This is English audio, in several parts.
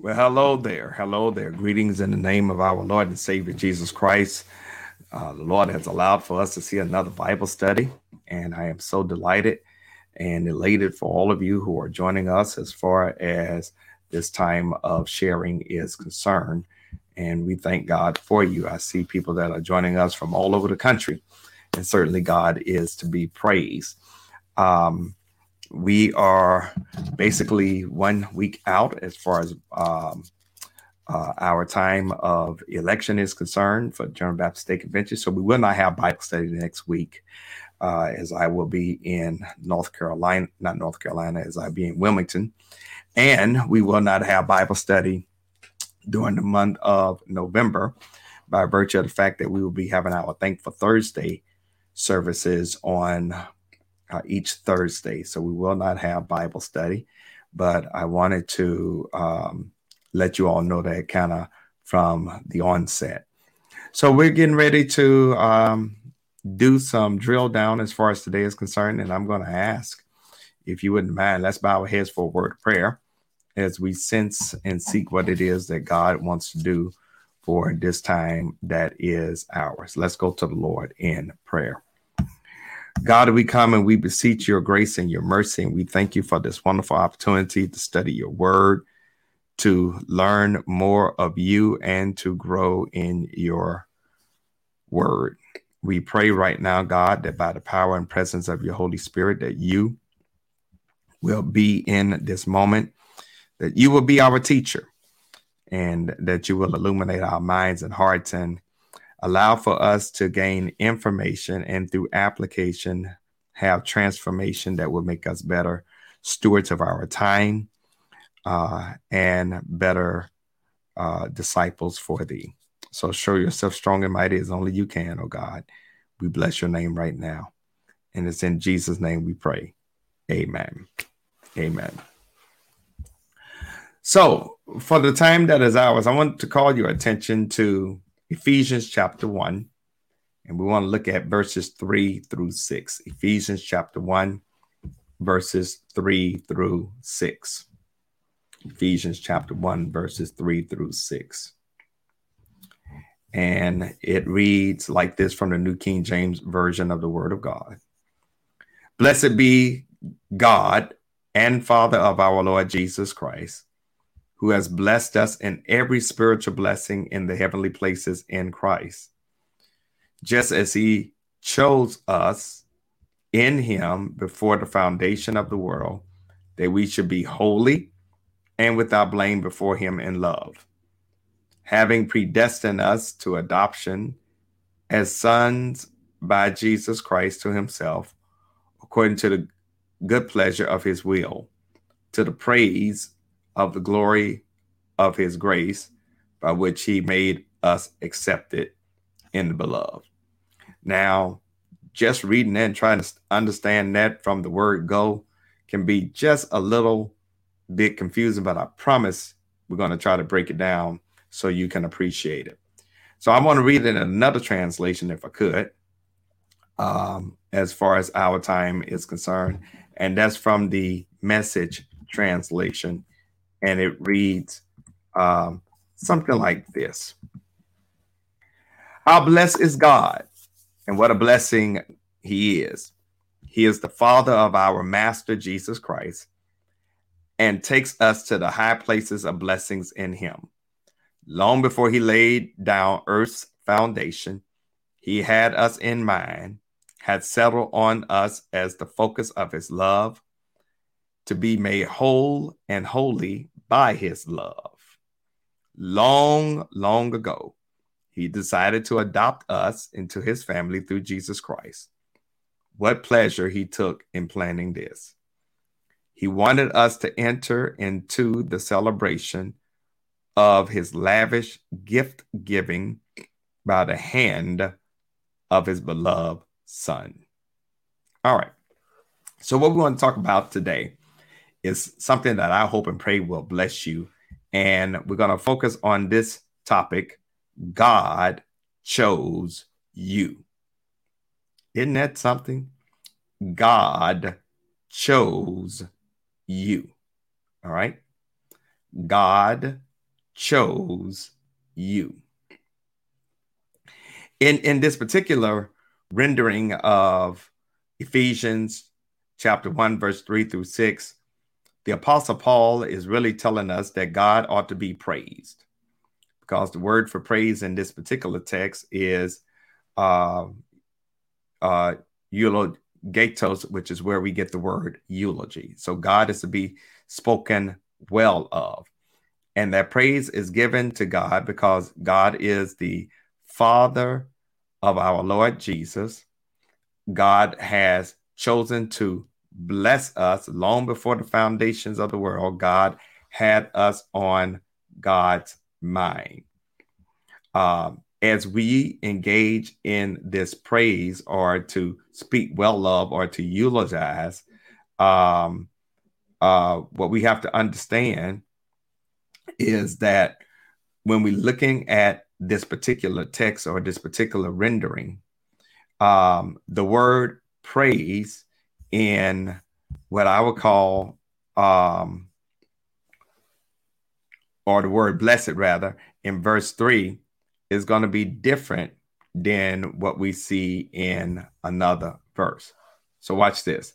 Well, hello there. Hello there. Greetings in the name of our Lord and Savior Jesus Christ. Uh, the Lord has allowed for us to see another Bible study, and I am so delighted and elated for all of you who are joining us as far as this time of sharing is concerned. And we thank God for you. I see people that are joining us from all over the country, and certainly God is to be praised. Um, we are basically one week out as far as um, uh, our time of election is concerned for General Baptist State Convention. So we will not have Bible study next week, uh, as I will be in North Carolina, not North Carolina, as I be in Wilmington, and we will not have Bible study during the month of November by virtue of the fact that we will be having our Thankful Thursday services on uh, each Thursday. So we will not have Bible study, but I wanted to um, let you all know that kind of from the onset. So we're getting ready to um, do some drill down as far as today is concerned. And I'm going to ask if you wouldn't mind, let's bow our heads for a word of prayer as we sense and seek what it is that God wants to do for this time that is ours. Let's go to the Lord in prayer. God, we come and we beseech your grace and your mercy, and we thank you for this wonderful opportunity to study your word, to learn more of you, and to grow in your word. We pray right now, God, that by the power and presence of your Holy Spirit, that you will be in this moment, that you will be our teacher, and that you will illuminate our minds and hearts and allow for us to gain information and through application have transformation that will make us better stewards of our time uh, and better uh, disciples for thee. So show yourself strong and mighty as only you can, oh God. We bless your name right now. And it's in Jesus' name we pray. Amen. Amen. So, for the time that is ours, I want to call your attention to Ephesians chapter 1, and we want to look at verses 3 through 6. Ephesians chapter 1, verses 3 through 6. Ephesians chapter 1, verses 3 through 6. And it reads like this from the New King James Version of the Word of God Blessed be God and Father of our Lord Jesus Christ who has blessed us in every spiritual blessing in the heavenly places in Christ, just as he chose us in him before the foundation of the world, that we should be holy and without blame before him in love, having predestined us to adoption as sons by Jesus Christ to himself, according to the good pleasure of his will, to the praise of the glory of his grace by which he made us accepted in the beloved. Now, just reading that and trying to understand that from the word go can be just a little bit confusing, but I promise we're going to try to break it down so you can appreciate it. So I want to read it in another translation if I could, um, as far as our time is concerned. And that's from the message translation and it reads um, something like this How blessed is God, and what a blessing He is. He is the Father of our Master Jesus Christ and takes us to the high places of blessings in Him. Long before He laid down earth's foundation, He had us in mind, had settled on us as the focus of His love to be made whole and holy by his love. Long, long ago, he decided to adopt us into his family through Jesus Christ. What pleasure he took in planning this. He wanted us to enter into the celebration of his lavish gift giving by the hand of his beloved son. All right. So, what we want to talk about today is something that I hope and pray will bless you. And we're going to focus on this topic God chose you. Isn't that something? God chose you. All right. God chose you. In, in this particular rendering of Ephesians chapter 1, verse 3 through 6, the Apostle Paul is really telling us that God ought to be praised because the word for praise in this particular text is uh, uh, eulogatos, which is where we get the word eulogy. So God is to be spoken well of. And that praise is given to God because God is the Father of our Lord Jesus. God has chosen to bless us long before the foundations of the world. God had us on God's mind. Um, as we engage in this praise or to speak well of or to eulogize, um, uh, what we have to understand is that when we're looking at this particular text or this particular rendering, um, the word praise in what I would call, um, or the word blessed rather, in verse 3 is going to be different than what we see in another verse. So, watch this.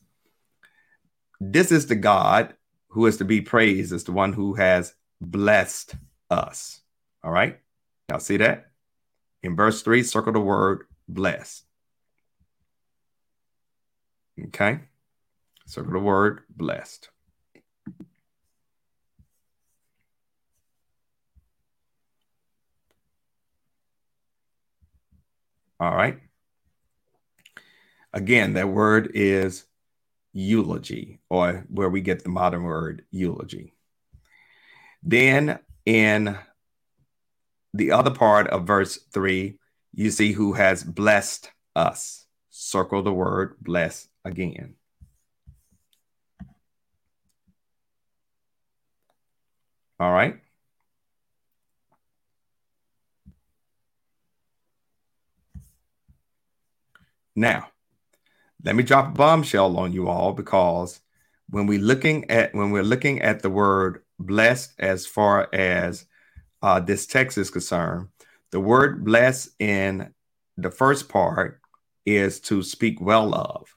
This is the God who is to be praised, is the one who has blessed us. All right. Now, see that? In verse 3, circle the word blessed. Okay. Circle the word blessed. All right. Again, that word is eulogy, or where we get the modern word eulogy. Then in the other part of verse 3, you see who has blessed us. Circle the word bless again. All right. Now, let me drop a bombshell on you all because when we looking at when we're looking at the word blessed as far as uh, this text is concerned, the word blessed in the first part is to speak well of,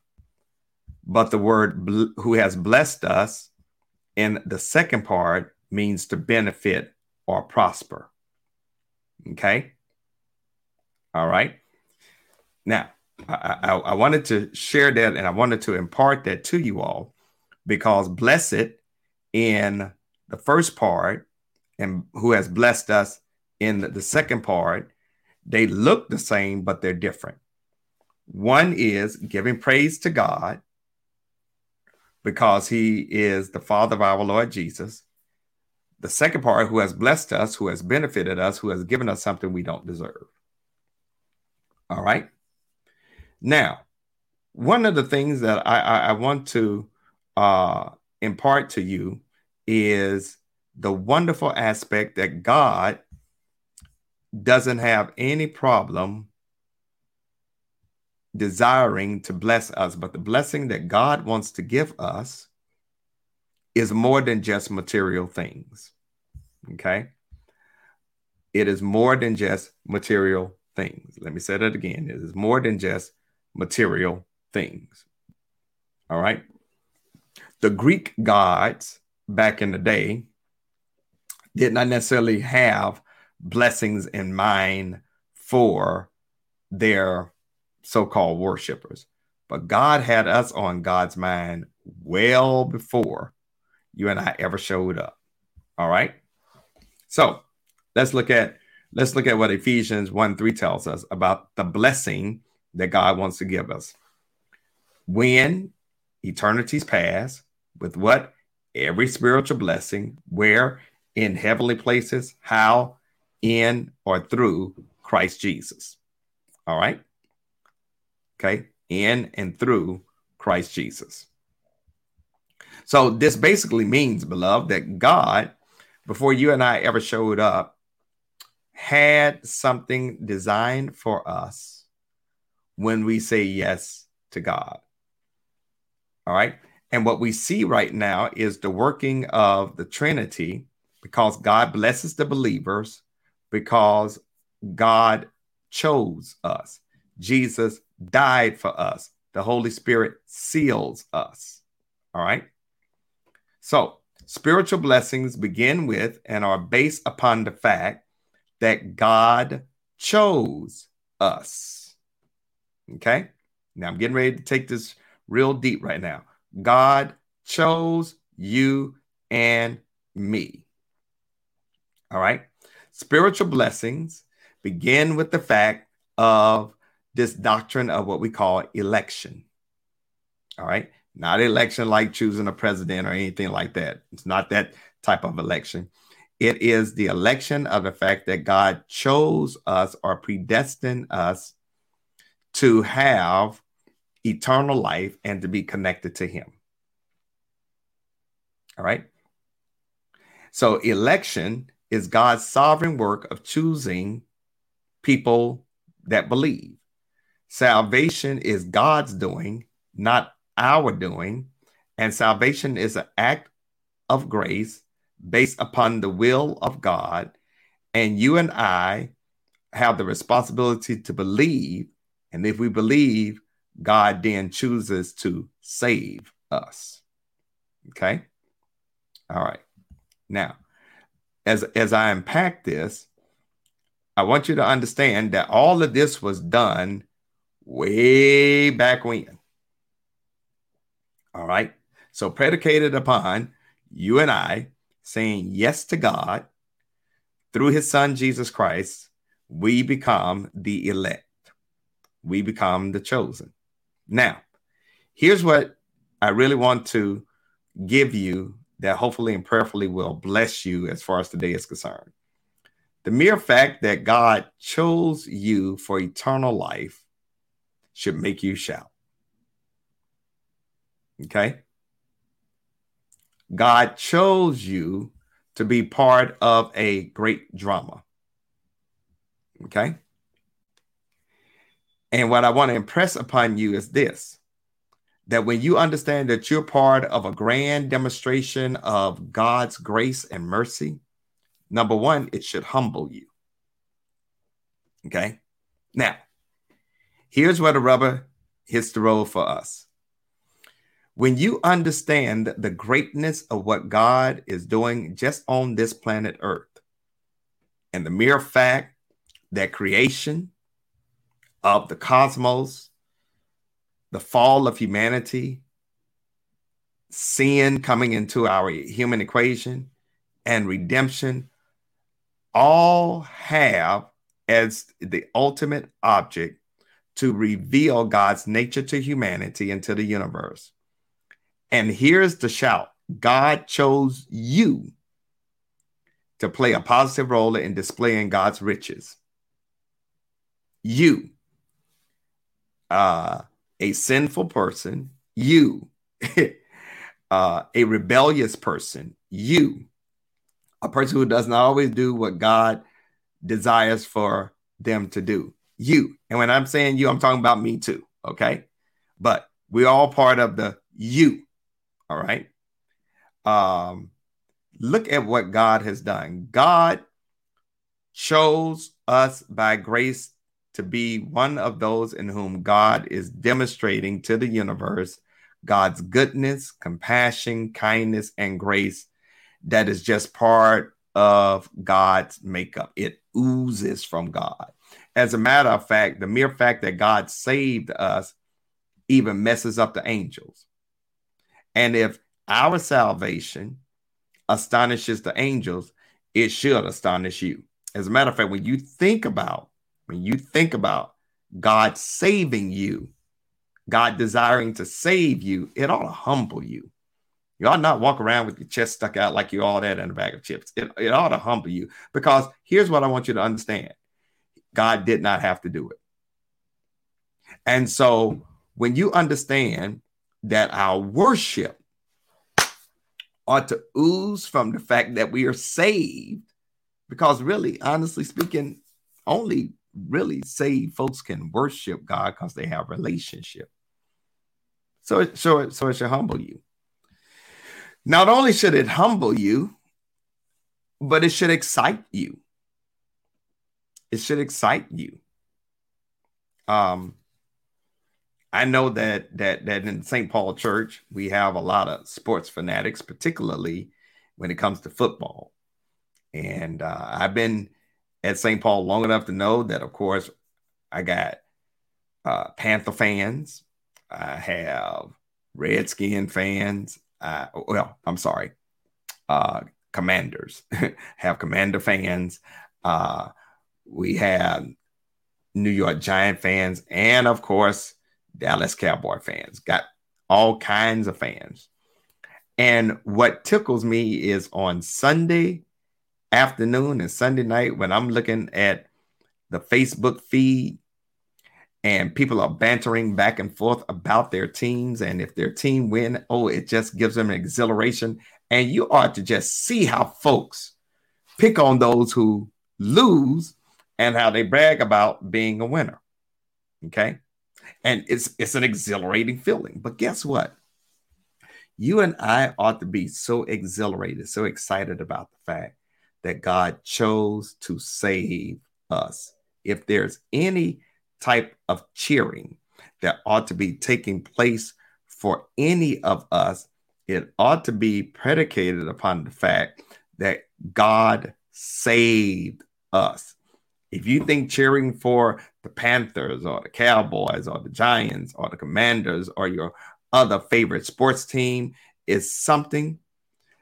but the word who has blessed us in the second part means to benefit or prosper. Okay. All right. Now, I, I, I, wanted to share that and I wanted to impart that to you all because blessed in the first part and who has blessed us in the second part, they look the same, but they're different. One is giving praise to God because he is the Father of our Lord Jesus. The second part, who has blessed us, who has benefited us, who has given us something we don't deserve. All right. Now, one of the things that I, I, I want to uh, impart to you is the wonderful aspect that God doesn't have any problem desiring to bless us, but the blessing that God wants to give us is more than just material things. Okay. It is more than just material things. Let me say that again. It is more than just material things. All right. The Greek gods back in the day did not necessarily have blessings in mind for their so called worshipers, but God had us on God's mind well before you and I ever showed up. All right. So let's look at let's look at what Ephesians 1 3 tells us about the blessing that God wants to give us. When eternity's past, with what? Every spiritual blessing, where in heavenly places, how in or through Christ Jesus. All right. Okay. In and through Christ Jesus. So this basically means, beloved, that God, before you and I ever showed up, had something designed for us when we say yes to God. All right. And what we see right now is the working of the Trinity because God blesses the believers, because God chose us. Jesus died for us. The Holy Spirit seals us. All right. So, spiritual blessings begin with and are based upon the fact that God chose us. Okay. Now, I'm getting ready to take this real deep right now. God chose you and me. All right. Spiritual blessings begin with the fact of this doctrine of what we call election. All right. Not election like choosing a president or anything like that. It's not that type of election. It is the election of the fact that God chose us or predestined us to have eternal life and to be connected to Him. All right. So, election is God's sovereign work of choosing people that believe. Salvation is God's doing, not our doing. And salvation is an act of grace based upon the will of God. And you and I have the responsibility to believe. And if we believe, God then chooses to save us. Okay. All right. Now, as as I unpack this, I want you to understand that all of this was done way back when. All right. So predicated upon you and I saying yes to God through his son Jesus Christ, we become the elect. We become the chosen. Now, here's what I really want to give you that hopefully and prayerfully will bless you as far as today is concerned. The mere fact that God chose you for eternal life should make you shout. Okay? God chose you to be part of a great drama. Okay? And what I want to impress upon you is this that when you understand that you're part of a grand demonstration of God's grace and mercy, number one, it should humble you. Okay. Now, here's where the rubber hits the road for us. When you understand the greatness of what God is doing just on this planet Earth, and the mere fact that creation of the cosmos the fall of humanity, sin coming into our human equation, and redemption all have as the ultimate object to reveal God's nature to humanity and to the universe. And here's the shout God chose you to play a positive role in displaying God's riches. You. Uh, a sinful person, you, uh, a rebellious person, you, a person who does not always do what God desires for them to do, you. And when I'm saying you, I'm talking about me too. Okay. But we're all part of the you. All right. Um, look at what God has done. God chose us by grace to be one of those in whom God is demonstrating to the universe God's goodness, compassion, kindness, and grace that is just part of God's makeup. It oozes from God. As a matter of fact, the mere fact that God saved us even messes up the angels. And if our salvation astonishes the angels, it should astonish you. As a matter of fact, when you think about when you think about God saving you, God desiring to save you, it ought to humble you. You ought not walk around with your chest stuck out like you all that in a bag of chips. It, it ought to humble you because here's what I want you to understand God did not have to do it. And so when you understand that our worship ought to ooze from the fact that we are saved, because really, honestly speaking, only really saved folks can worship God because they have relationship. So it, so it, so it should humble you. Not only should it humble you, but it should excite you. It should excite you. Um, I know that that that in St. Paul Church we have a lot of sports fanatics, particularly when it comes to football. And uh, I've been at St. Paul long enough to know that, of course, I got uh, Panther fans, I have Redskin fans. Uh, well, I'm sorry, uh, Commanders have Commander fans. Uh, we have New York Giant fans, and of course, Dallas Cowboy fans. Got all kinds of fans. And what tickles me is on Sunday afternoon and Sunday night when I'm looking at the Facebook feed and people are bantering back and forth about their teams and if their team win oh it just gives them exhilaration and you ought to just see how folks pick on those who lose and how they brag about being a winner okay? And it's it's an exhilarating feeling but guess what? You and I ought to be so exhilarated so excited about the fact that God chose to save us. If there's any type of cheering that ought to be taking place for any of us, it ought to be predicated upon the fact that God saved us. If you think cheering for the Panthers or the Cowboys or the Giants or the Commanders or your other favorite sports team is something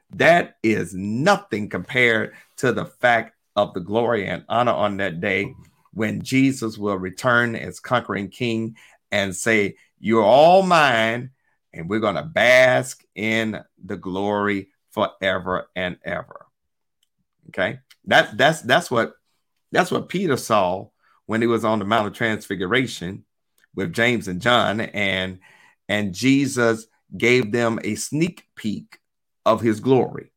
that is nothing compared to the fact of the glory and honor on that day when Jesus will return as conquering king and say, You're all mine, and we're going to bask in the glory forever and ever. Okay. That, that's that's what that's what Peter saw when he was on the Mount of Transfiguration with James and John, and and Jesus gave them a sneak peek of his glory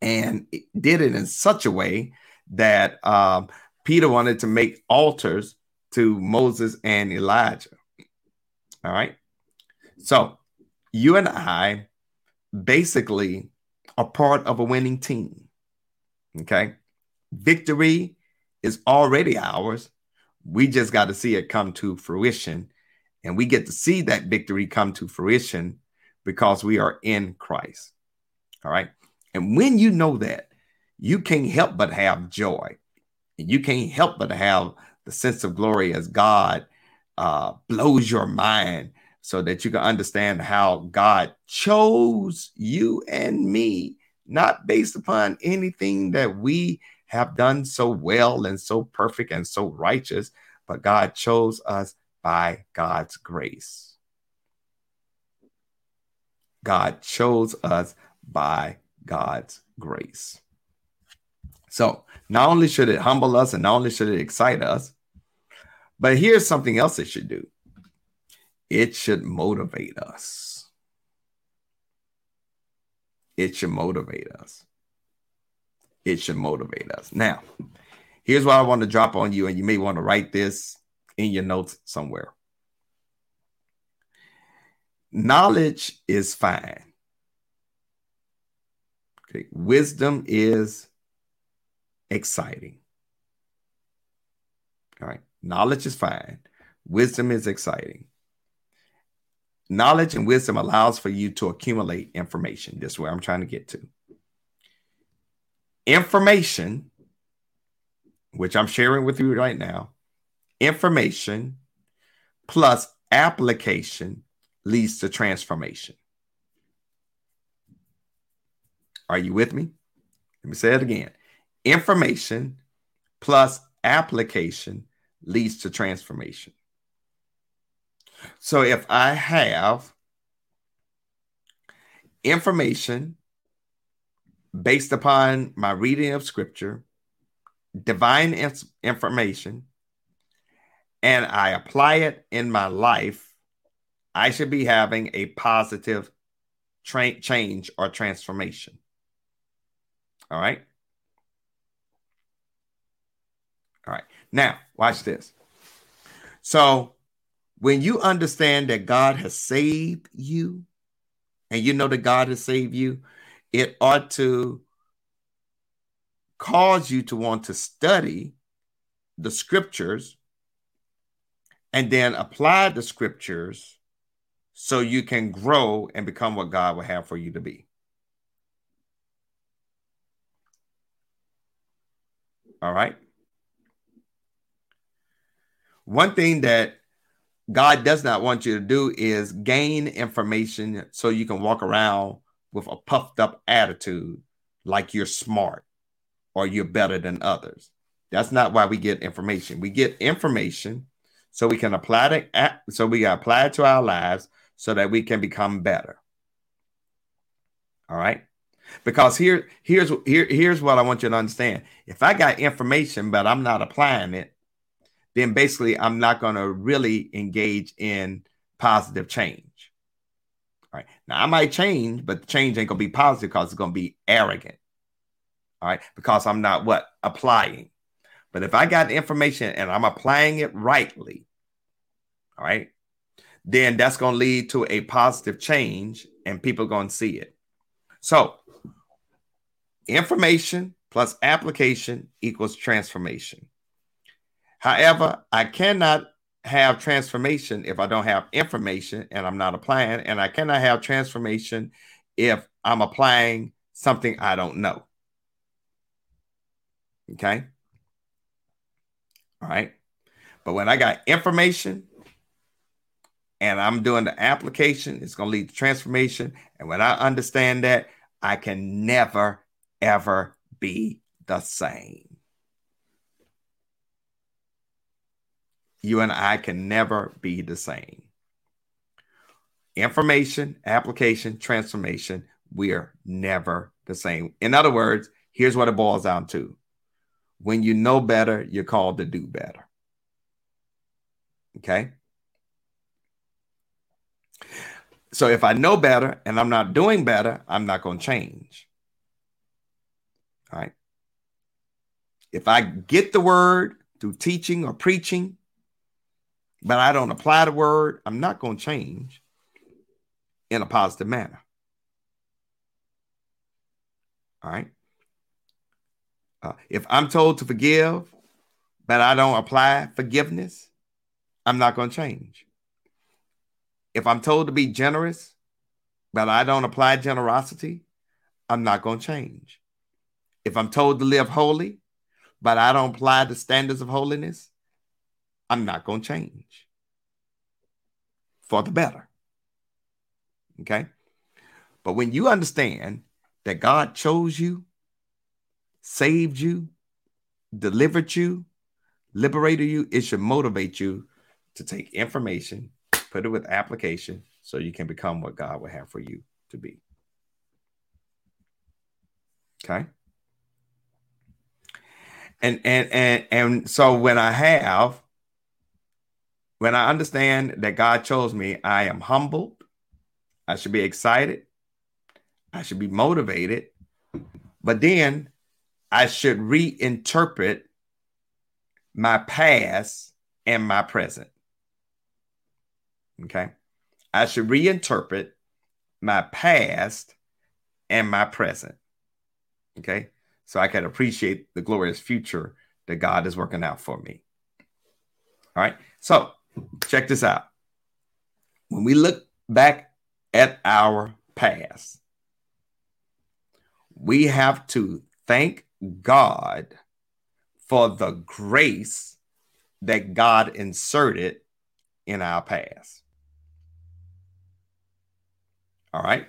and did it in such a way that um, Peter wanted to make altars to Moses and Elijah. All right. So you and I basically are part of a winning team. Okay. Victory is already ours. We just got to see it come to fruition. And we get to see that victory come to fruition because we are in Christ. All right. And when you know that, you can't help but have joy And you can't help but have the sense of glory as God uh, blows your mind so that you can understand how God chose you and me, not based upon anything that we have done so well and so perfect and so righteous, but God chose us by God's grace. God chose us by God's grace. So not only should it humble us and not only should it excite us, but here's something else it should do it should motivate us. It should motivate us. It should motivate us. Now, here's what I want to drop on you, and you may want to write this in your notes somewhere. Knowledge is fine. Okay. Wisdom is exciting. All right. Knowledge is fine. Wisdom is exciting. Knowledge and wisdom allows for you to accumulate information. This is where I'm trying to get to. Information, which I'm sharing with you right now, information plus application leads to transformation. Are you with me? Let me say it again information plus application leads to transformation. So if I have information based upon my reading of scripture, divine information, and I apply it in my life, I should be having a positive tra- change or transformation. All right. All right. Now, watch this. So, when you understand that God has saved you, and you know that God has saved you, it ought to cause you to want to study the scriptures and then apply the scriptures so you can grow and become what God will have for you to be. All right. One thing that God does not want you to do is gain information so you can walk around with a puffed up attitude like you're smart or you're better than others. That's not why we get information. We get information so we can apply it so we apply it to our lives so that we can become better. All right? Because here here's here here's what I want you to understand. If I got information but I'm not applying it, then basically I'm not going to really engage in positive change. Right. Now I might change, but the change ain't gonna be positive because it's gonna be arrogant. All right, because I'm not what applying. But if I got information and I'm applying it rightly, all right, then that's gonna lead to a positive change and people gonna see it. So information plus application equals transformation. However, I cannot have transformation if I don't have information and I'm not applying, and I cannot have transformation if I'm applying something I don't know. Okay. All right. But when I got information and I'm doing the application, it's going to lead to transformation. And when I understand that, I can never, ever be the same. You and I can never be the same. Information, application, transformation, we are never the same. In other words, here's what it boils down to when you know better, you're called to do better. Okay. So if I know better and I'm not doing better, I'm not going to change. All right. If I get the word through teaching or preaching, but I don't apply the word, I'm not going to change in a positive manner. All right. Uh, if I'm told to forgive, but I don't apply forgiveness, I'm not going to change. If I'm told to be generous, but I don't apply generosity, I'm not going to change. If I'm told to live holy, but I don't apply the standards of holiness, I'm not going to change for the better. Okay. But when you understand that God chose you, saved you, delivered you, liberated you, it should motivate you to take information, put it with application so you can become what God would have for you to be. Okay. And and and and so when I have when I understand that God chose me, I am humbled. I should be excited. I should be motivated. But then I should reinterpret my past and my present. Okay. I should reinterpret my past and my present. Okay. So I can appreciate the glorious future that God is working out for me. All right. So check this out. When we look back at our past, we have to thank God for the grace that God inserted in our past. All right.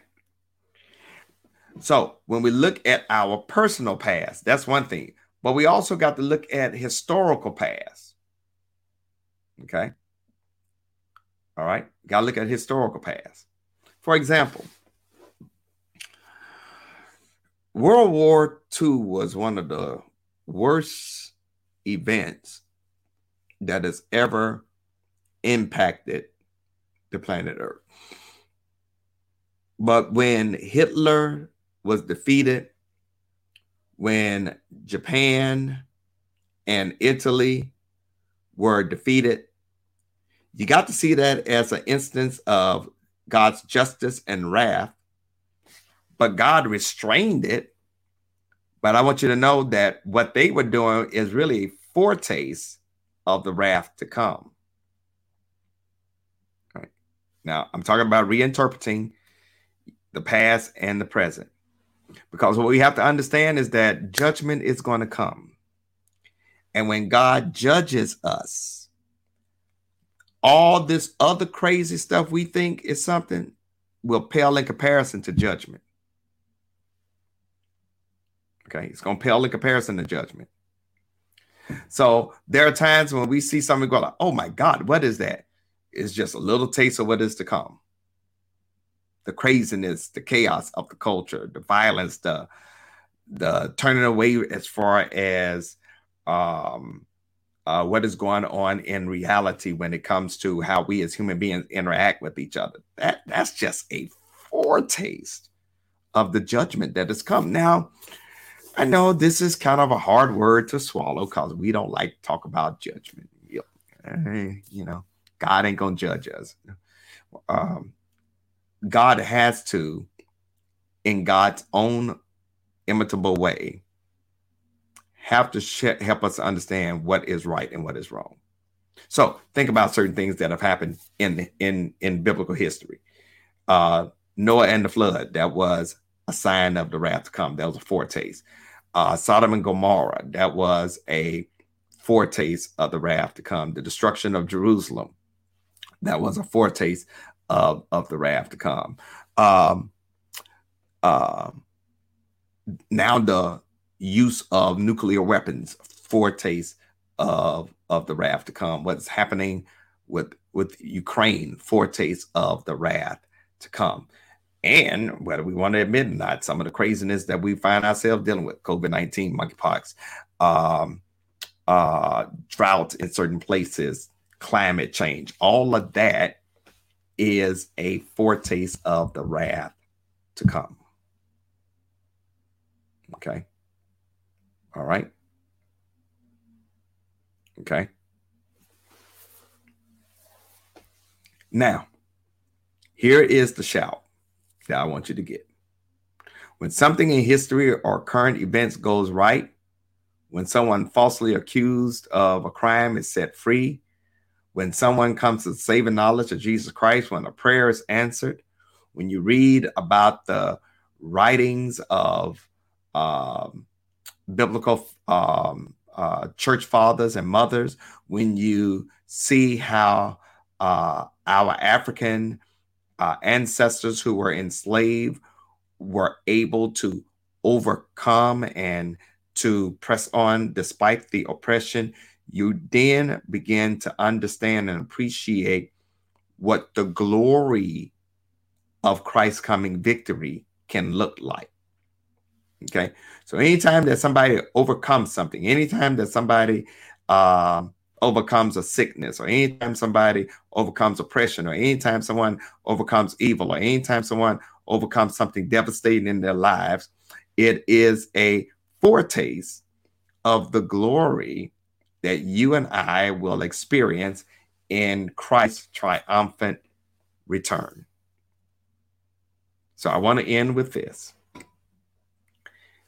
So when we look at our personal past, that's one thing. But we also got to look at historical past. Okay. All right. Got to look at historical past. For example, World War II was one of the worst events that has ever impacted the planet Earth. But when Hitler was defeated, when Japan and Italy were defeated, you got to see that as an instance of God's justice and wrath, but God restrained it But I want you to know that what they were doing is really a foretaste of the wrath to come. Right. Now, I'm talking about reinterpreting the past and the present. Because what we have to understand is that judgment is going to come. And when God judges us, all this other crazy stuff we think is something will pale in comparison to judgment. Okay, it's to pale in comparison to judgment. So there are times when we see something go like, "Oh my God, what is that?" It's just a little taste of what is to come. The craziness, the chaos of the culture, the violence, the the turning away as far as um, uh, what is going on in reality when it comes to how we as human beings interact with each other. That that's just a foretaste of the judgment that has come. Now, I know this is kind of a hard word to swallow because we don't like to talk about judgment. You know, God ain't gonna judge us. Um, God has to, in God's own imitable way, have to sh- help us understand what is right and what is wrong. So think about certain things that have happened in in in biblical history. Uh, Noah and the flood that was a sign of the wrath to come. That was a foretaste. Uh, Sodom and Gomorrah that was a foretaste of the wrath to come. The destruction of Jerusalem that was a foretaste of of the wrath to come. Um, uh, now the use of nuclear weapons, foretaste of of the wrath to come. What's happening with with Ukraine, foretaste of the wrath to come. And whether we want to admit or not, some of the craziness that we find ourselves dealing with, COVID 19, monkeypox, um, uh, drought in certain places, climate change, all of that is a foretaste of the wrath to come. Okay. All right. Okay. Now, here is the shout that I want you to get. When something in history or current events goes right, when someone falsely accused of a crime is set free, when someone comes to saving knowledge of Jesus Christ, when a prayer is answered, when you read about the writings of um, biblical um, uh, church fathers and mothers, when you see how uh, our African uh, ancestors who were enslaved were able to overcome and to press on despite the oppression, you then begin to understand and appreciate what the glory of Christ's coming victory can look like. Okay. So anytime that somebody overcomes something, anytime that somebody uh, overcomes a sickness, or anytime somebody overcomes oppression, or anytime someone overcomes evil, or anytime someone overcomes something devastating in their lives, it is a foretaste of the glory that you and I will experience in Christ's triumphant return. So I want to end with this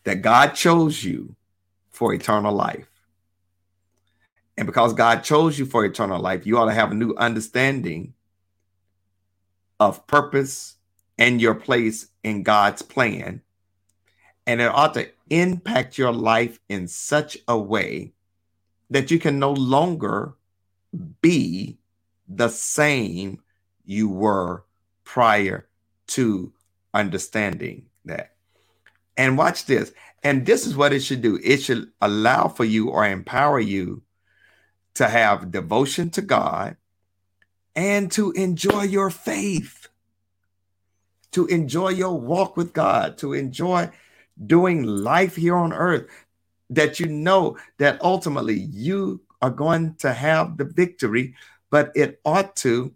that God chose you for eternal life. And because God chose you for eternal life, you ought to have a new understanding of purpose and your place in God's plan. And it ought to impact your life in such a way that you can no longer be the same you were prior to understanding that. And watch this. And this is what it should do it should allow for you or empower you to have devotion to God and to enjoy your faith, to enjoy your walk with God, to enjoy doing life here on earth, that you know that ultimately you are going to have the victory, but it ought to,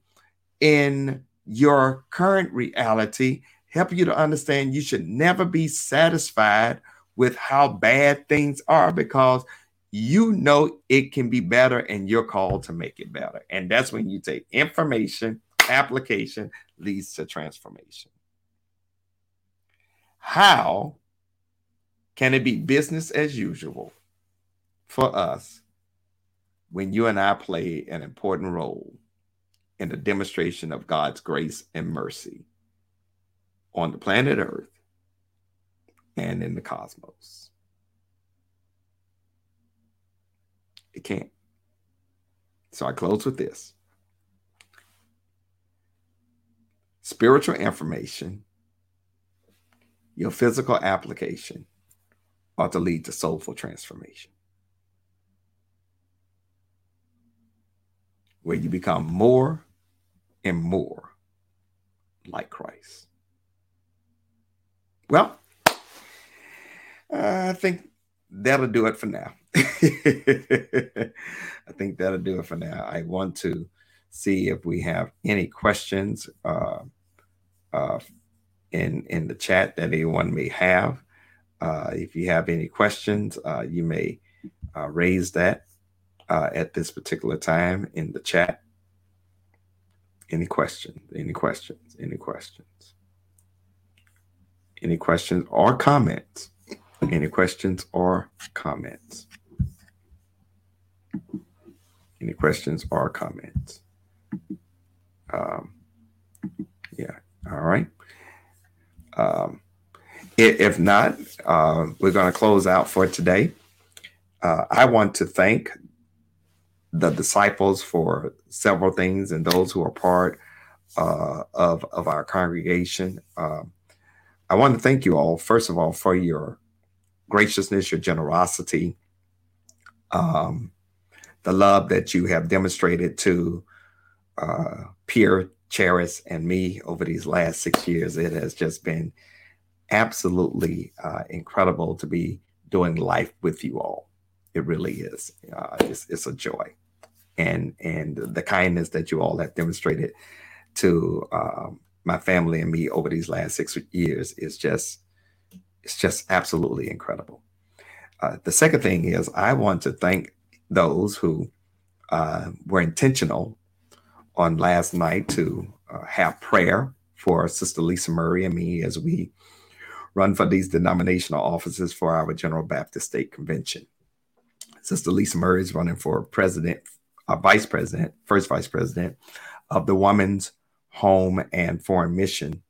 in your current reality, help you to understand you should never be satisfied with how bad things are because you know it can be better and you're called to make it better. And that's when you take information, application leads to transformation. How Can it be business as usual for us when you and I play an important role in the demonstration of God's grace and mercy on the planet Earth and in the cosmos? It can't. So I close with this spiritual information, your physical application ought to lead to soulful transformation. Where you become more and more like Christ. Well, I think that'll do it for now. I think that'll do it for now. I want to see if we have any questions uh, uh, in in the chat that anyone may have. Uh, if you have any questions, uh, you may uh, raise that uh, at this particular time in the chat. Any questions? Any questions? Any questions? Any questions or comments? Any questions or comments? Any questions or comments? Um, yeah. All right. Um, if not, uh, we're going to close out for today. Uh, I want to thank the disciples for several things and those who are part uh, of, of our congregation. Um, I want to thank you all, first of all, for your graciousness, your generosity, um, the love that you have demonstrated to uh, Pierre, Charis, and me over these last six years. It has just been absolutely uh, incredible to be doing life with you all. It really is. Uh, it's, it's a joy, and and the kindness that you all have demonstrated to um, my family and me over these last six years is just it's just absolutely incredible. Uh, the second thing is I want to thank those who uh, were intentional on last night to uh, have prayer for Sister Lisa Murray and me as we run for these denominational offices for our General Baptist State Convention. Sister Lisa Murray is running for president, uh, vice president, first vice president of the Women's Home and Foreign Mission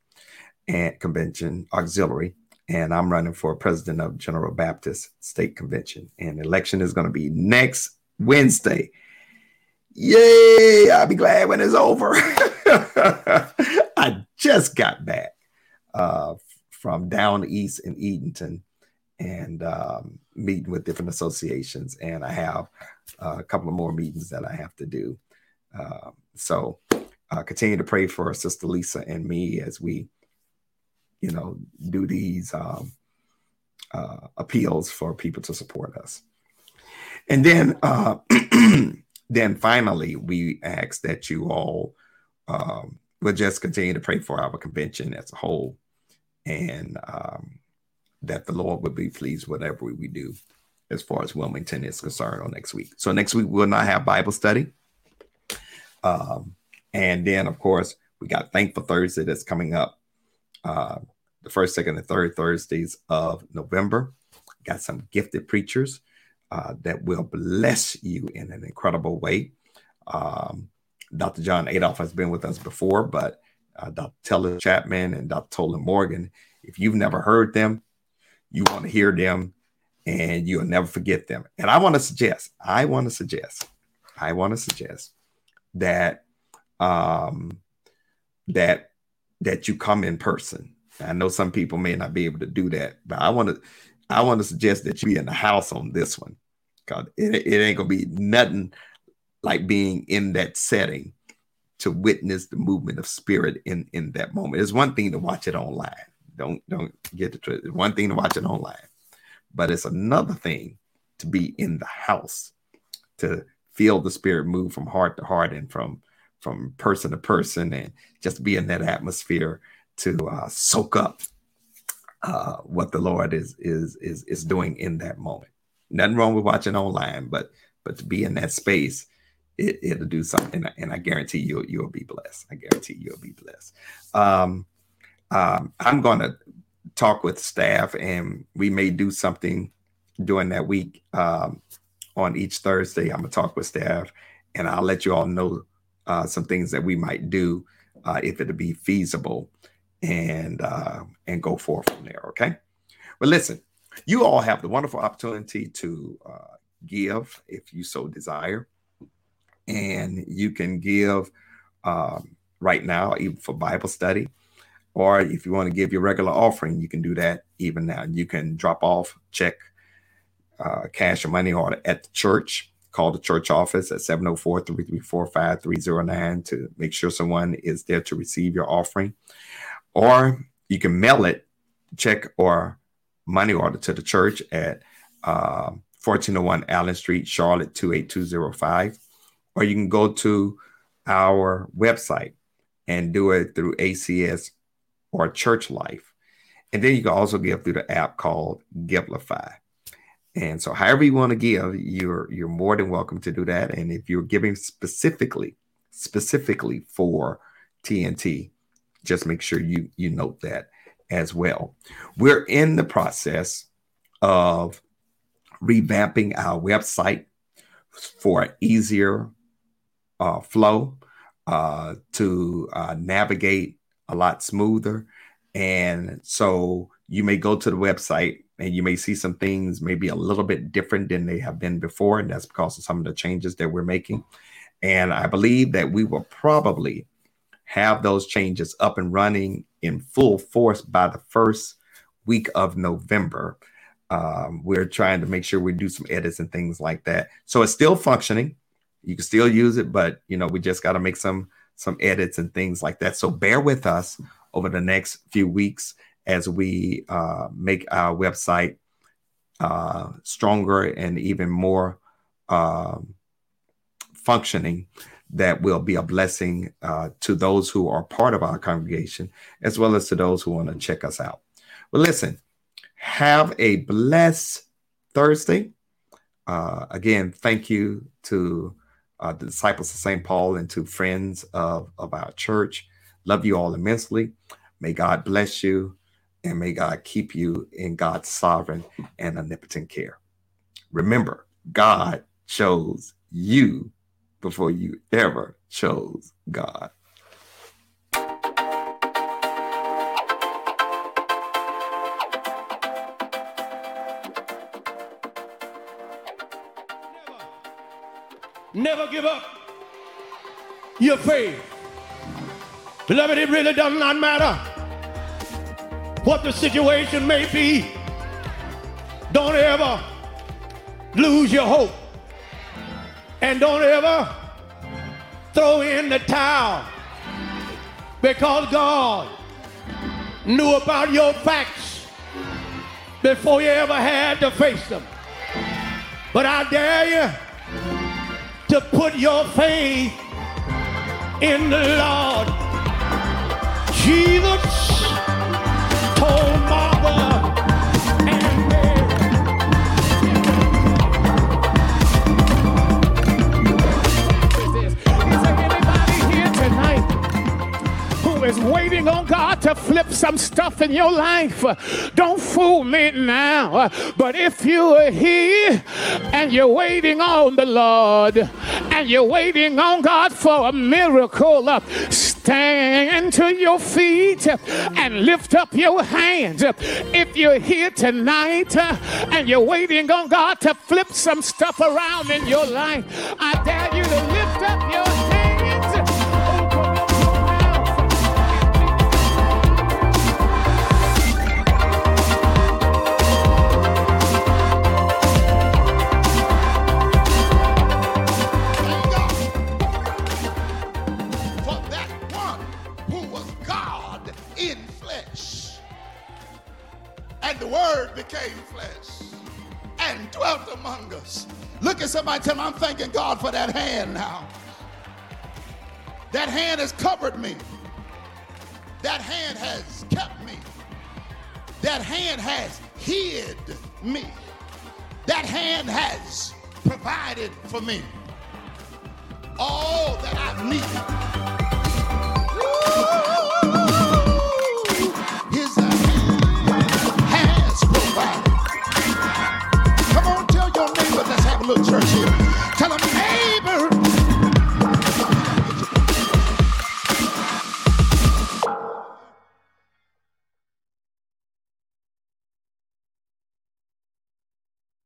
and Convention Auxiliary. And I'm running for president of General Baptist State Convention. And election is going to be next Wednesday. Yay! I'll be glad when it's over. I just got back uh, from down east in Edenton and um, meeting with different associations. And I have uh, a couple of more meetings that I have to do. Uh, so uh, continue to pray for Sister Lisa and me as we, you know, do these um, uh, appeals for people to support us. And then, uh, then finally, we ask that you all um, will just continue to pray for our convention as a whole and um, that the Lord would be pleased whatever we do as far as Wilmington is concerned on next week. So next week we'll not have Bible study. Um, and then of course we got Thankful Thursday that's coming up uh, the first, second, and third Thursdays of November. Got some gifted preachers uh, that will bless you in an incredible way. Um, Dr. John Adolph has been with us before, but uh, Dr. Teller Chapman and Dr. Tolan Morgan. If you've never heard them, you want to hear them and you'll never forget them. And I want to suggest, I want to suggest, I want to suggest that um that that you come in person. I know some people may not be able to do that, but I want to I want to suggest that you be in the house on this one. Cause it, it ain't gonna be nothing like being in that setting to witness the movement of spirit in in that moment. It's one thing to watch it online. Don't don't get the truth. One thing to watch it online, but it's another thing to be in the house to feel the spirit move from heart to heart and from from person to person and just be in that atmosphere to uh, soak up uh, what the Lord is is is is doing in that moment. Nothing wrong with watching online, but but to be in that space it, will do something, and I guarantee you you'll be blessed. I guarantee you'll be blessed. Um, um, I'm going to talk with staff, and we may do something during that week um, on each Thursday. I'm gonna talk with staff, and I'll let you all know uh, some things that we might do uh, if it'll be feasible, and uh, and go forth from there. Okay. But listen, you all have the wonderful opportunity to uh, give if you so desire, and you can give um, right now even for Bible study. Or if you want to give your regular offering, you can do that even now. You can drop off check, uh, cash, or money order at the church. Call the church office at 704 334 5309 to make sure someone is there to receive your offering. Or you can mail it, check, or money order to the church at uh, 1401 Allen Street, Charlotte 28205. Or you can go to our website and do it through ACS or Church Life. And then you can also give through the app called Givelify. And so however you want to give, you're you're more than welcome to do that. And if you're giving specifically, specifically for TNT, just make sure you you note that as well. We're in the process of revamping our website for easier uh, flow uh, to uh, navigate a lot smoother. And so you may go to the website and you may see some things maybe a little bit different than they have been before. And that's because of some of the changes that we're making. And I believe that we will probably have those changes up and running in full force by the first week of November. Um, we're trying to make sure we do some edits and things like that. So it's still functioning. You can still use it, but you know, we just got to make some some edits and things like that. So bear with us over the next few weeks as we uh, make our website uh, stronger and even more uh, functioning. That will be a blessing uh, to those who are part of our congregation, as well as to those who want to check us out. Well, listen, have a blessed Thursday. Uh, again, thank you to uh, the disciples of St. Paul and to friends of, of our church. Love you all immensely. May God bless you and may God keep you in God's sovereign and omnipotent care. Remember, God chose you before you ever chose God. Never give up your faith. Beloved, it really does not matter what the situation may be. Don't ever lose your hope. And don't ever throw in the towel because God knew about your facts before you ever had to face them. But I dare you to put your faith in the Lord. Jesus some stuff in your life? Don't fool me now. But if you are here and you're waiting on the Lord and you're waiting on God for a miracle, stand to your feet and lift up your hands. If you're here tonight uh, and you're waiting on God to flip some stuff around in your life, I dare you to lift up your hands. Look at somebody tell me, I'm thanking God for that hand now. That hand has covered me. That hand has kept me. That hand has hid me. That hand has provided for me all that I need. little church here. Tell them